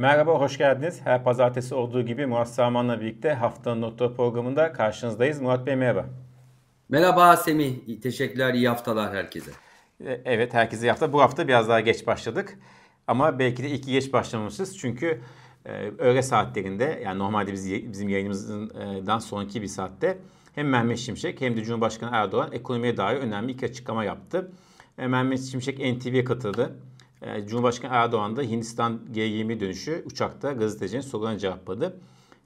Merhaba, hoş geldiniz. Her pazartesi olduğu gibi Murat Saman'la birlikte haftanın notları programında karşınızdayız. Murat Bey merhaba. Merhaba Semih, teşekkürler, iyi haftalar herkese. E, evet, herkese iyi hafta. Bu hafta biraz daha geç başladık. Ama belki de iki geç başlamışız. Çünkü e, öğle saatlerinde, yani normalde biz, bizim yayınımızdan sonraki bir saatte hem Mehmet Şimşek hem de Cumhurbaşkanı Erdoğan ekonomiye dair önemli iki açıklama yaptı. E, Mehmet Şimşek NTV'ye katıldı. E, Cumhurbaşkanı Erdoğan da Hindistan G20 dönüşü uçakta gazetecinin sorularına cevapladı.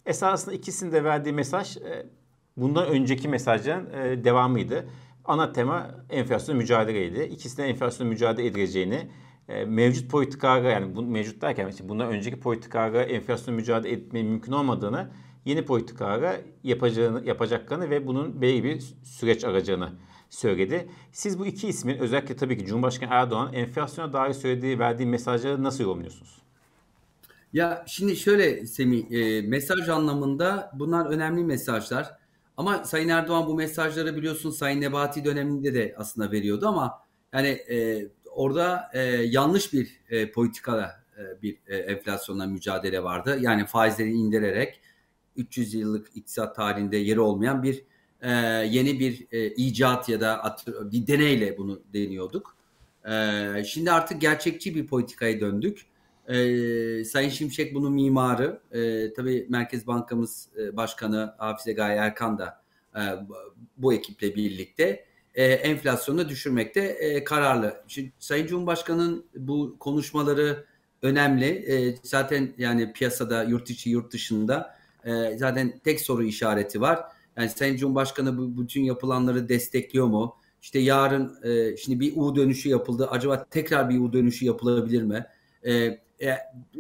Esasında ikisinin verdiği mesaj e, bundan önceki mesajların e, devamıydı. Ana tema enflasyon mücadeleydi. İkisi de enflasyon mücadele edileceğini, mevcut politikalara yani bu, mevcut derken işte bundan önceki politikalara enflasyon mücadele etmeyi mümkün olmadığını, yeni politikalara yapacağını, yapacaklarını ve bunun belli bir süreç aracını söyledi. Siz bu iki ismin özellikle tabii ki Cumhurbaşkanı Erdoğan enflasyona dair söylediği, verdiği mesajları nasıl yorumluyorsunuz? Ya şimdi şöyle Semih, e, mesaj anlamında bunlar önemli mesajlar. Ama Sayın Erdoğan bu mesajları biliyorsun Sayın Nebati döneminde de aslında veriyordu ama yani e, orada e, yanlış bir e, politikada e, bir e, enflasyonla mücadele vardı. Yani faizleri indirerek 300 yıllık iktisat tarihinde yeri olmayan bir e, yeni bir e, icat ya da bir deneyle bunu deniyorduk. E, şimdi artık gerçekçi bir politikaya döndük. E, Sayın Şimşek bunun mimarı. E, tabii Merkez Bankamız e, Başkanı Hafize Gaye Erkan da e, bu ekiple birlikte e, enflasyonu düşürmekte e, kararlı. Şimdi Sayın Cumhurbaşkanı'nın bu konuşmaları önemli. E, zaten yani piyasada yurt içi yurt dışında e, zaten tek soru işareti var yani Sayın Cumhurbaşkanı bu bütün yapılanları destekliyor mu? İşte yarın e, şimdi bir U dönüşü yapıldı. Acaba tekrar bir U dönüşü yapılabilir mi? E, e,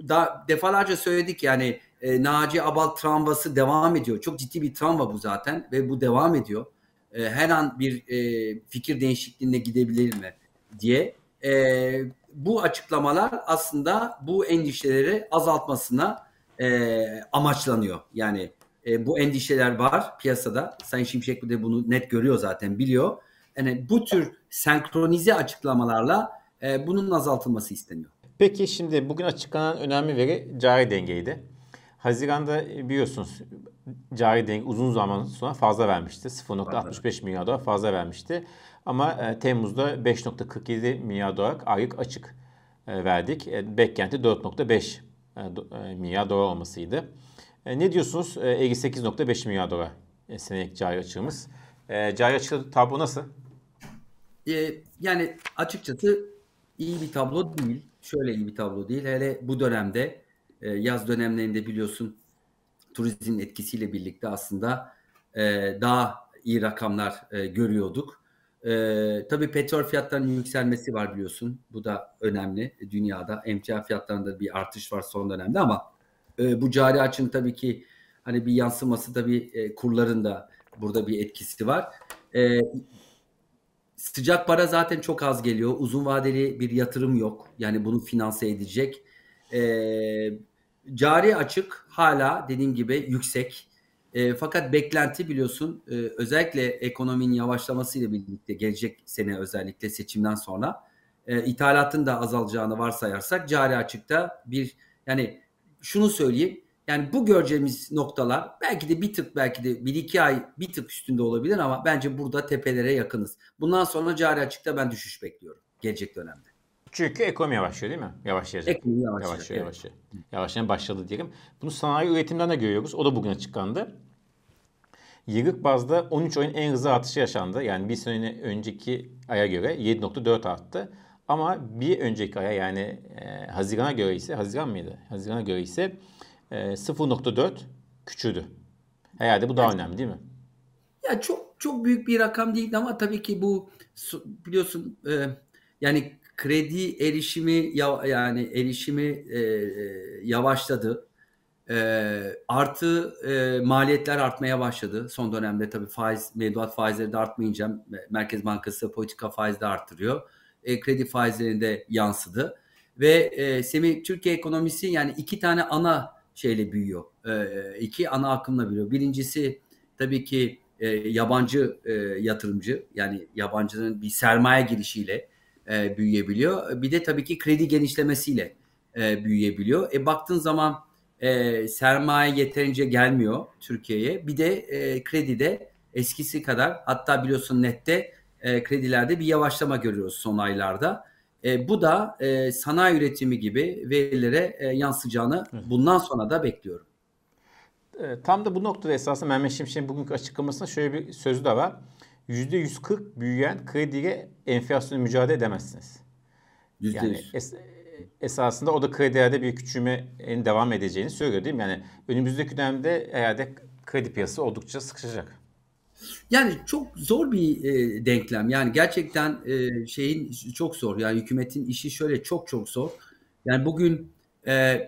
daha defalarca söyledik yani e, Naci Abal travması devam ediyor. Çok ciddi bir travma bu zaten ve bu devam ediyor. E, her an bir e, fikir değişikliğine gidebilir mi diye. E, bu açıklamalar aslında bu endişeleri azaltmasına e, amaçlanıyor. Yani e, bu endişeler var piyasada. Sayın Şimşek de bunu net görüyor zaten biliyor. Yani bu tür senkronize açıklamalarla e, bunun azaltılması isteniyor. Peki şimdi bugün açıklanan önemli veri cari dengeydi. Haziranda biliyorsunuz cari denge uzun zaman sonra fazla vermişti. 0.65 milyar dolar fazla vermişti. Ama e, Temmuz'da 5.47 milyar dolar aylık açık e, verdik. E, beklenti 4.5 e, e, milyar dolar olmasıydı. E, ne diyorsunuz? E, 58.5 milyar dolar e, senelik cari açığımız. E, cari açığı tablo nasıl? E, yani açıkçası iyi bir tablo değil. Şöyle iyi bir tablo değil. Hele bu dönemde e, yaz dönemlerinde biliyorsun turizmin etkisiyle birlikte aslında e, daha iyi rakamlar e, görüyorduk. E, tabii petrol fiyatlarının yükselmesi var biliyorsun. Bu da önemli dünyada. Emtia fiyatlarında bir artış var son dönemde ama e, bu cari açın tabii ki hani bir yansıması tabii e, kurların da burada bir etkisi var. E, sıcak para zaten çok az geliyor. Uzun vadeli bir yatırım yok. Yani bunu finanse edecek. E, cari açık hala dediğim gibi yüksek. E, fakat beklenti biliyorsun e, özellikle ekonominin yavaşlamasıyla birlikte gelecek sene özellikle seçimden sonra e, ithalatın da azalacağını varsayarsak cari açıkta bir yani şunu söyleyeyim. Yani bu göreceğimiz noktalar belki de bir tık belki de bir iki ay bir tık üstünde olabilir ama bence burada tepelere yakınız. Bundan sonra cari açıkta ben düşüş bekliyorum gelecek dönemde. Çünkü ekonomi yavaşlıyor değil mi? Yavaşlayacak. Ekonomi yavaşlıyor. Yavaşlıyor, evet. yavaşlıyor. Yavaşlayan başladı diyelim. Bunu sanayi üretimden de görüyoruz. O da bugün açıklandı. Yıllık bazda 13 ayın en hızlı artışı yaşandı. Yani bir sene önceki aya göre 7.4 arttı. Ama bir önceki aya yani e, Haziran'a göre ise Haziran mıydı? Haziran'a göre ise e, 0.4 küçüldü. Herhalde bu daha evet. önemli değil mi? Ya çok çok büyük bir rakam değil ama tabii ki bu biliyorsun e, yani kredi erişimi yani erişimi e, e, yavaşladı. E, artı e, maliyetler artmaya başladı. Son dönemde tabii faiz mevduat faizleri de artmayınca Merkez Bankası politika faizi de arttırıyor e, kredi faizlerinde yansıdı. Ve e, Semih Türkiye ekonomisi yani iki tane ana şeyle büyüyor. E, iki ana akımla büyüyor. Birincisi tabii ki e, yabancı e, yatırımcı yani yabancının bir sermaye girişiyle e, büyüyebiliyor. Bir de tabii ki kredi genişlemesiyle e, büyüyebiliyor. E baktığın zaman e, sermaye yeterince gelmiyor Türkiye'ye. Bir de e, kredide eskisi kadar hatta biliyorsun nette e, kredilerde bir yavaşlama görüyoruz son aylarda. E, bu da e, sanayi üretimi gibi verilere e, yansıyacağını bundan sonra da bekliyorum. E, tam da bu noktada esasında Mehmet Şimşek'in bugünkü açıklamasında şöyle bir sözü de var. %140 büyüyen krediyle enflasyonu mücadele edemezsiniz. %100. Yani es, esasında o da kredilerde bir küçülmenin devam edeceğini söylüyor değil mi? Yani önümüzdeki dönemde herhalde kredi piyasası oldukça sıkışacak. Yani çok zor bir e, denklem. Yani gerçekten e, şeyin çok zor. Yani hükümetin işi şöyle çok çok zor. Yani bugün e,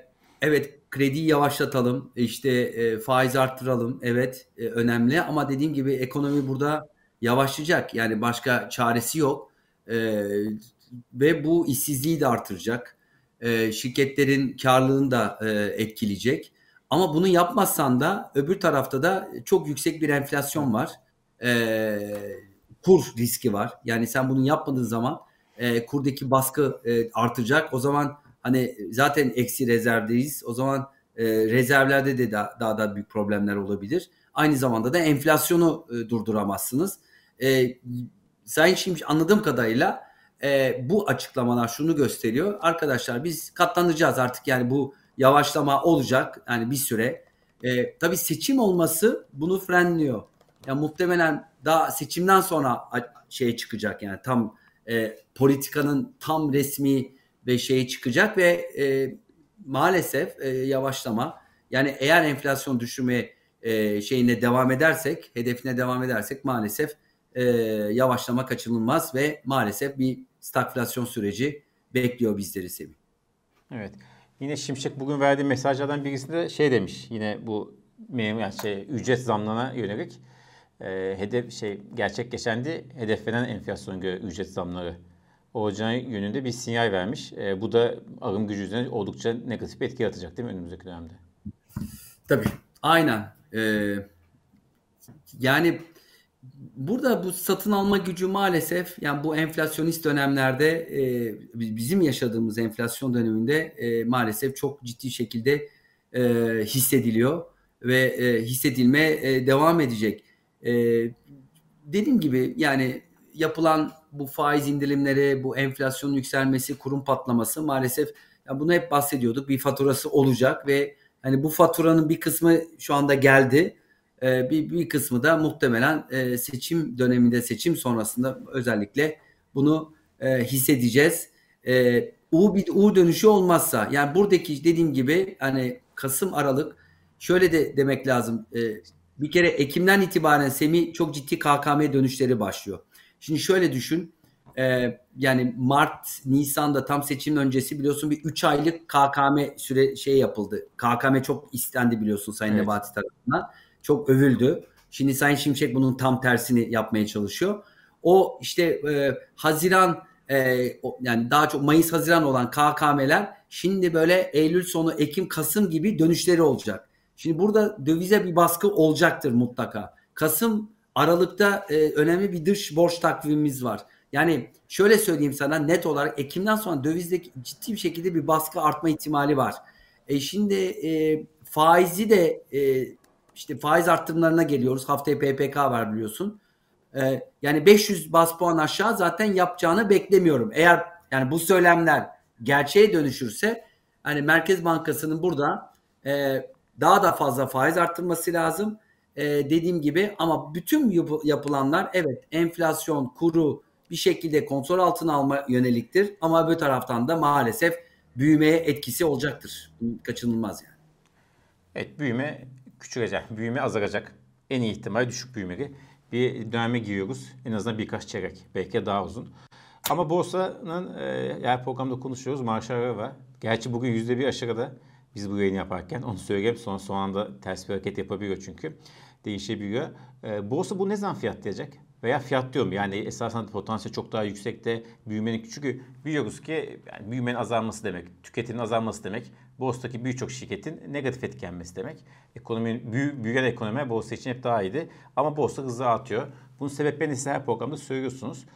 evet krediyi yavaşlatalım, işte e, faiz arttıralım. Evet e, önemli ama dediğim gibi ekonomi burada yavaşlayacak. Yani başka çaresi yok. E, ve bu işsizliği de artıracak. E, şirketlerin karlılığını da e, etkileyecek. Ama bunu yapmazsan da öbür tarafta da çok yüksek bir enflasyon var. E, kur riski var. Yani sen bunu yapmadığın zaman e, kurdaki baskı e, artacak. O zaman hani zaten eksi rezervdeyiz. O zaman e, rezervlerde de daha, daha da büyük problemler olabilir. Aynı zamanda da enflasyonu e, durduramazsınız. E, Sayın şimdi anladığım kadarıyla e, bu açıklamalar şunu gösteriyor. Arkadaşlar biz katlanacağız artık yani bu yavaşlama olacak yani bir süre. E, tabii seçim olması bunu frenliyor. Yani muhtemelen daha seçimden sonra şey çıkacak yani tam e, politikanın tam resmi ve şeyi çıkacak ve e, maalesef e, yavaşlama yani eğer enflasyon düşürme e, şeyine devam edersek hedefine devam edersek maalesef e, yavaşlama kaçınılmaz ve maalesef bir stagflasyon süreci bekliyor bizleri Semih. Evet. Yine Şimşek bugün verdiği mesajlardan birisinde şey demiş. Yine bu yani şey ücret zamlarına yönelik e, hedef şey gerçekleşendi. Hedeflenen enflasyon göre ücret zamları olacağı yönünde bir sinyal vermiş. E, bu da alım gücü üzerine oldukça negatif etki yaratacak değil mi önümüzdeki dönemde? Tabii. Aynen. Ee, yani burada bu satın alma gücü maalesef yani bu enflasyonist dönemlerde e, bizim yaşadığımız enflasyon döneminde e, maalesef çok ciddi şekilde e, hissediliyor ve e, hissedilme e, devam edecek. E, dediğim gibi yani yapılan bu faiz indirimleri, bu enflasyonun yükselmesi, kurum patlaması maalesef yani bunu hep bahsediyorduk. Bir faturası olacak ve hani bu faturanın bir kısmı şu anda geldi e, bir, bir kısmı da muhtemelen e, seçim döneminde, seçim sonrasında özellikle bunu e, hissedeceğiz. E, U, bir U dönüşü olmazsa yani buradaki dediğim gibi hani Kasım Aralık şöyle de demek lazım. E, bir kere Ekim'den itibaren Semi çok ciddi KKM dönüşleri başlıyor. Şimdi şöyle düşün. E, yani Mart, Nisan'da tam seçim öncesi biliyorsun bir 3 aylık KKM süre şey yapıldı. KKM çok istendi biliyorsun Sayın evet. Nebati tarafından çok övüldü. Şimdi Sayın Şimşek bunun tam tersini yapmaya çalışıyor. O işte e, Haziran e, yani daha çok Mayıs Haziran olan KKM'ler şimdi böyle Eylül sonu Ekim Kasım gibi dönüşleri olacak. Şimdi burada dövize bir baskı olacaktır mutlaka. Kasım Aralık'ta e, önemli bir dış borç takvimimiz var. Yani şöyle söyleyeyim sana net olarak Ekim'den sonra dövizde ciddi bir şekilde bir baskı artma ihtimali var. E şimdi e, faizi de e, işte faiz arttırımlarına geliyoruz. Haftaya PPK var biliyorsun. Ee, yani 500 bas puan aşağı zaten yapacağını beklemiyorum. Eğer yani bu söylemler gerçeğe dönüşürse hani Merkez Bankası'nın burada e, daha da fazla faiz arttırması lazım. E, dediğim gibi ama bütün yap- yapılanlar evet enflasyon, kuru bir şekilde kontrol altına alma yöneliktir. Ama öbür taraftan da maalesef büyümeye etkisi olacaktır. Kaçınılmaz yani. Evet büyüme küçülecek, büyüme azalacak. En iyi ihtimal düşük büyümeli bir döneme giriyoruz. En azından birkaç çeyrek, belki daha uzun. Ama borsanın e, her programda konuşuyoruz marşları var. Gerçi bugün yüzde bir aşırıda biz bu yayını yaparken onu söyleyeyim. Son, son anda ters bir hareket yapabiliyor çünkü. Değişebiliyor. E, borsa bu ne zaman fiyatlayacak? Veya fiyat diyorum yani esasen potansiyel çok daha yüksekte büyümenin çünkü biliyoruz ki yani büyümenin azalması demek, tüketimin azalması demek borsadaki birçok şirketin negatif etkilenmesi demek. Ekonomi, büyü, büyüyen ekonomi borsa için hep daha iyiydi. Ama borsa hızlı artıyor. Bunun sebeplerini size her programda söylüyorsunuz.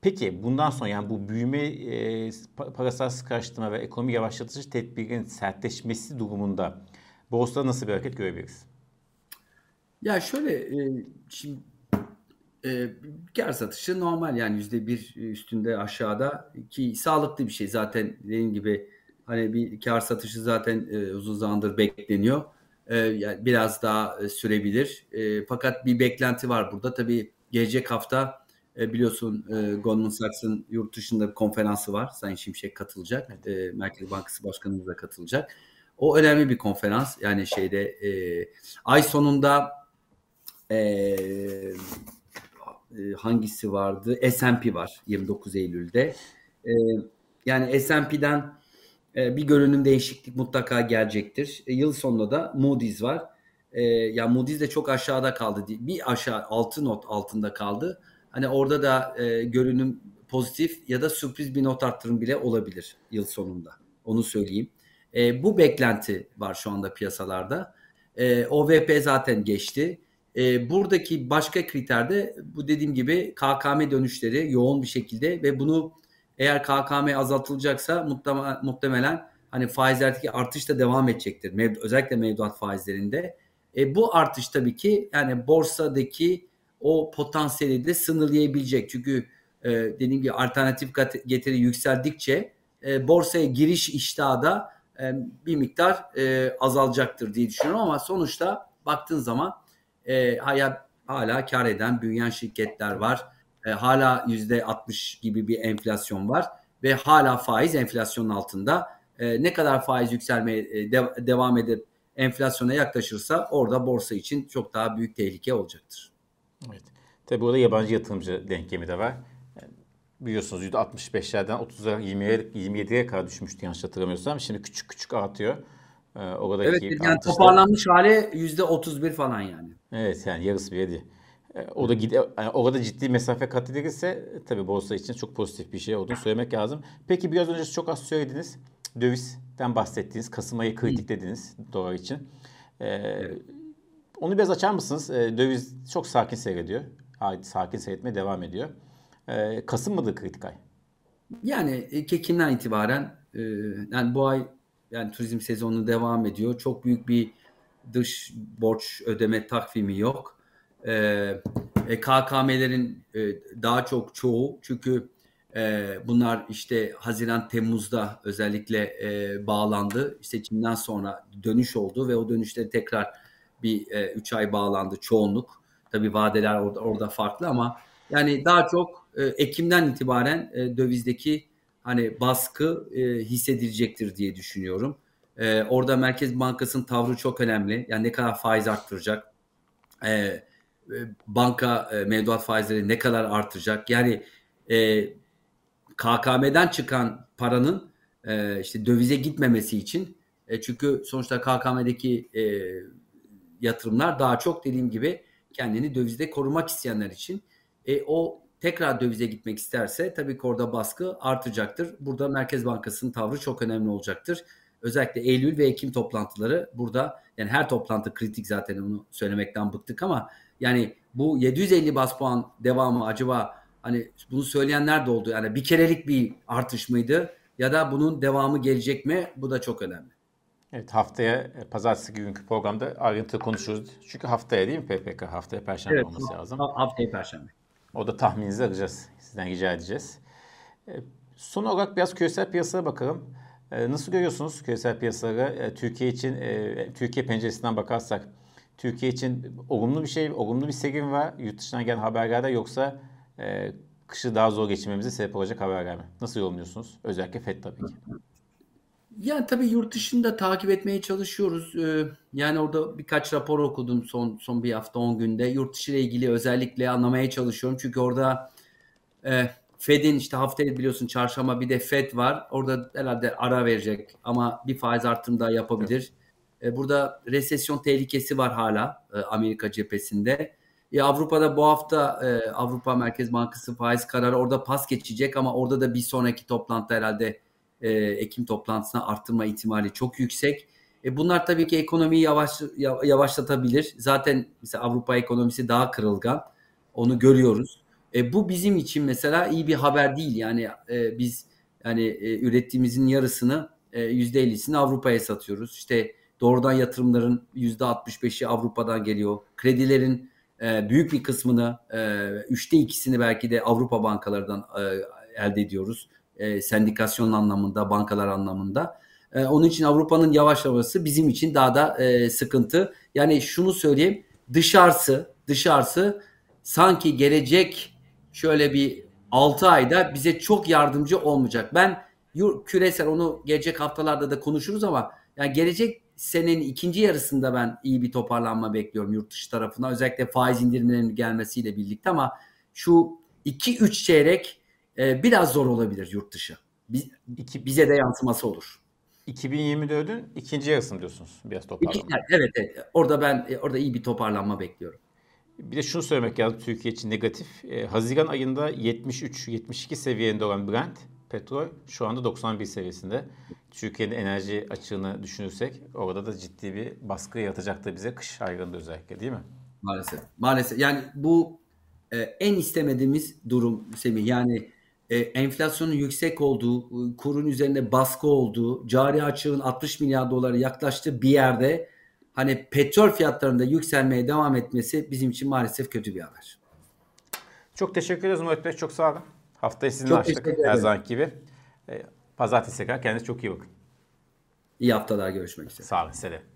Peki bundan sonra yani bu büyüme, e, parasal sıkıştırma ve ekonomi yavaşlatıcı tedbirin sertleşmesi durumunda borsada nasıl bir hareket görebiliriz? Ya şöyle e, şimdi e, kar satışı normal yani yüzde bir üstünde aşağıda ki sağlıklı bir şey zaten dediğim gibi hani bir kar satışı zaten e, uzun zamandır bekleniyor. E, yani biraz daha e, sürebilir. E, fakat bir beklenti var burada. Tabii gelecek hafta e, biliyorsun e, Goldman Sachs'ın yurt dışında bir konferansı var. Sayın Şimşek katılacak. E, Merkez Bankası Başkanımız da katılacak. O önemli bir konferans. Yani şeyde e, ay sonunda e, e, hangisi vardı? S&P var 29 Eylül'de. E, yani S&P'den e, bir görünüm değişiklik mutlaka gelecektir. E, yıl sonunda da Moody's var. E, ya Moody's de çok aşağıda kaldı. Bir aşağı 6 not altında kaldı. Hani orada da e, görünüm pozitif ya da sürpriz bir not arttırım bile olabilir yıl sonunda. Onu söyleyeyim. E, bu beklenti var şu anda piyasalarda. E, OVP zaten geçti. E, buradaki başka kriter de bu dediğim gibi KKM dönüşleri yoğun bir şekilde ve bunu eğer KKM azaltılacaksa muhtemelen hani faizlerdeki artış da devam edecektir. Mev, özellikle mevduat faizlerinde. E, bu artış tabii ki yani borsadaki o potansiyeli de sınırlayabilecek. Çünkü e, dediğim gibi alternatif getiri yükseldikçe e, borsaya giriş iştahı da e, bir miktar e, azalacaktır diye düşünüyorum ama sonuçta baktığın zaman e, hala, hala kar eden büyüyen şirketler var. E, hala yüzde 60 gibi bir enflasyon var ve hala faiz enflasyonun altında. E, ne kadar faiz yükselmeye e, de, devam edip enflasyona yaklaşırsa orada borsa için çok daha büyük tehlike olacaktır. Evet. Tabi burada yabancı yatırımcı denklemi de var. Yani biliyorsunuz %65'lerden 30'a 20'ye 27'ye kadar düşmüştü yanlış hatırlamıyorsam. Şimdi küçük küçük artıyor. Ee, oradaki evet yani artışlar... toparlanmış hali %31 falan yani. Evet yani yarısı bile değil. Ee, o da gide, yani orada ciddi mesafe kat edilirse tabii borsa için çok pozitif bir şey olduğunu söylemek lazım. Peki biraz önce çok az söylediniz. Dövizden bahsettiniz. Kasım ayı kritik dediniz dolar için. Ee, evet. Onu biraz açar mısınız? Ee, döviz çok sakin seyrediyor. Sakin seyretmeye devam ediyor. Ee, Kasım mıdır kritik ay? Yani e, Ekim'den itibaren e, yani bu ay yani turizm sezonu devam ediyor. Çok büyük bir dış borç ödeme takvimi yok. E, e, KKM'lerin e, daha çok çoğu çünkü e, bunlar işte Haziran Temmuz'da özellikle e, bağlandı. Seçimden sonra dönüş oldu ve o dönüşleri tekrar bir 3 e, ay bağlandı çoğunluk. Tabii vadeler orada, orada farklı ama yani daha çok e, Ekim'den itibaren e, dövizdeki hani baskı e, hissedilecektir diye düşünüyorum. E, orada Merkez Bankası'nın tavrı çok önemli. Yani ne kadar faiz arttıracak? E, e, banka e, mevduat faizleri ne kadar artacak? Yani e, KKM'den çıkan paranın e, işte dövize gitmemesi için e, çünkü sonuçta KKM'deki e, yatırımlar daha çok dediğim gibi kendini dövizde korumak isteyenler için. E, o tekrar dövize gitmek isterse tabii orada baskı artacaktır. Burada Merkez Bankası'nın tavrı çok önemli olacaktır. Özellikle Eylül ve Ekim toplantıları burada yani her toplantı kritik zaten onu söylemekten bıktık ama yani bu 750 bas puan devamı acaba hani bunu söyleyenler de oldu. Yani bir kerelik bir artış mıydı ya da bunun devamı gelecek mi? Bu da çok önemli. Evet haftaya e, pazartesi günkü programda ayrıntı konuşuruz. Çünkü haftaya değil mi PPK? Haftaya perşembe evet, olması lazım. Haftaya perşembe. O da tahmininizi alacağız. Sizden rica edeceğiz. E, son olarak biraz küresel piyasaya bakalım. E, nasıl görüyorsunuz küresel piyasaları? Türkiye için, Türkiye penceresinden bakarsak Türkiye için olumlu bir şey, olumlu bir seyir var yurt dışından gelen haberlerde yoksa kışı daha zor geçirmemize sebep olacak haberler mi? Nasıl yorumluyorsunuz? Özellikle FED tabii ki. Yani tabii yurt dışında takip etmeye çalışıyoruz. Ee, yani orada birkaç rapor okudum son son bir hafta 10 günde. Yurt dışı ile ilgili özellikle anlamaya çalışıyorum. Çünkü orada e, Fed'in işte haftaya biliyorsun çarşamba bir de Fed var. Orada herhalde ara verecek ama bir faiz artırım daha yapabilir. E, burada resesyon tehlikesi var hala e, Amerika cephesinde. E, Avrupa'da bu hafta e, Avrupa Merkez Bankası faiz kararı orada pas geçecek ama orada da bir sonraki toplantı herhalde e, Ekim toplantısına arttırma ihtimali çok yüksek. E, bunlar tabii ki ekonomiyi yavaş yavaşlatabilir. Zaten mesela Avrupa ekonomisi daha kırılgan. Onu görüyoruz. E, bu bizim için mesela iyi bir haber değil. Yani e, biz yani e, ürettiğimizin yarısını e, %50'sini Avrupa'ya satıyoruz. İşte doğrudan yatırımların %65'i Avrupa'dan geliyor. Kredilerin e, büyük bir kısmını, e, üçte ikisini belki de Avrupa bankalarından e, elde ediyoruz. E, sendikasyon anlamında, bankalar anlamında. E, onun için Avrupa'nın yavaşlaması bizim için daha da e, sıkıntı. Yani şunu söyleyeyim, dışarısı, dışarısı sanki gelecek şöyle bir 6 ayda bize çok yardımcı olmayacak. Ben küresel onu gelecek haftalarda da konuşuruz ama yani gelecek senenin ikinci yarısında ben iyi bir toparlanma bekliyorum yurt dışı tarafına. Özellikle faiz indirimlerinin gelmesiyle birlikte ama şu 2-3 çeyrek e, biraz zor olabilir yurt dışı. Biz, bize de yansıması olur. 2024'ün ikinci yarısını diyorsunuz biraz toparlanma. İki, evet, evet. Orada ben e, orada iyi bir toparlanma bekliyorum. Bir de şunu söylemek lazım Türkiye için negatif. E, Haziran ayında 73-72 seviyende olan Brent petrol şu anda 91 seviyesinde. Türkiye'nin enerji açığını düşünürsek orada da ciddi bir baskı yaratacaktır bize kış aylarında özellikle değil mi? Maalesef. Maalesef. Yani bu e, en istemediğimiz durum Semih. Yani e, enflasyonun yüksek olduğu, kurun üzerine baskı olduğu, cari açığın 60 milyar dolara yaklaştığı bir yerde hani petrol fiyatlarında yükselmeye devam etmesi bizim için maalesef kötü bir haber. Çok teşekkür ederiz Murat Bey. Çok sağ olun. Haftayı sizinle çok açtık her zaman gibi. E, pazartesi kadar kendinize çok iyi bakın. İyi haftalar görüşmek üzere. Sağ olun. Selam.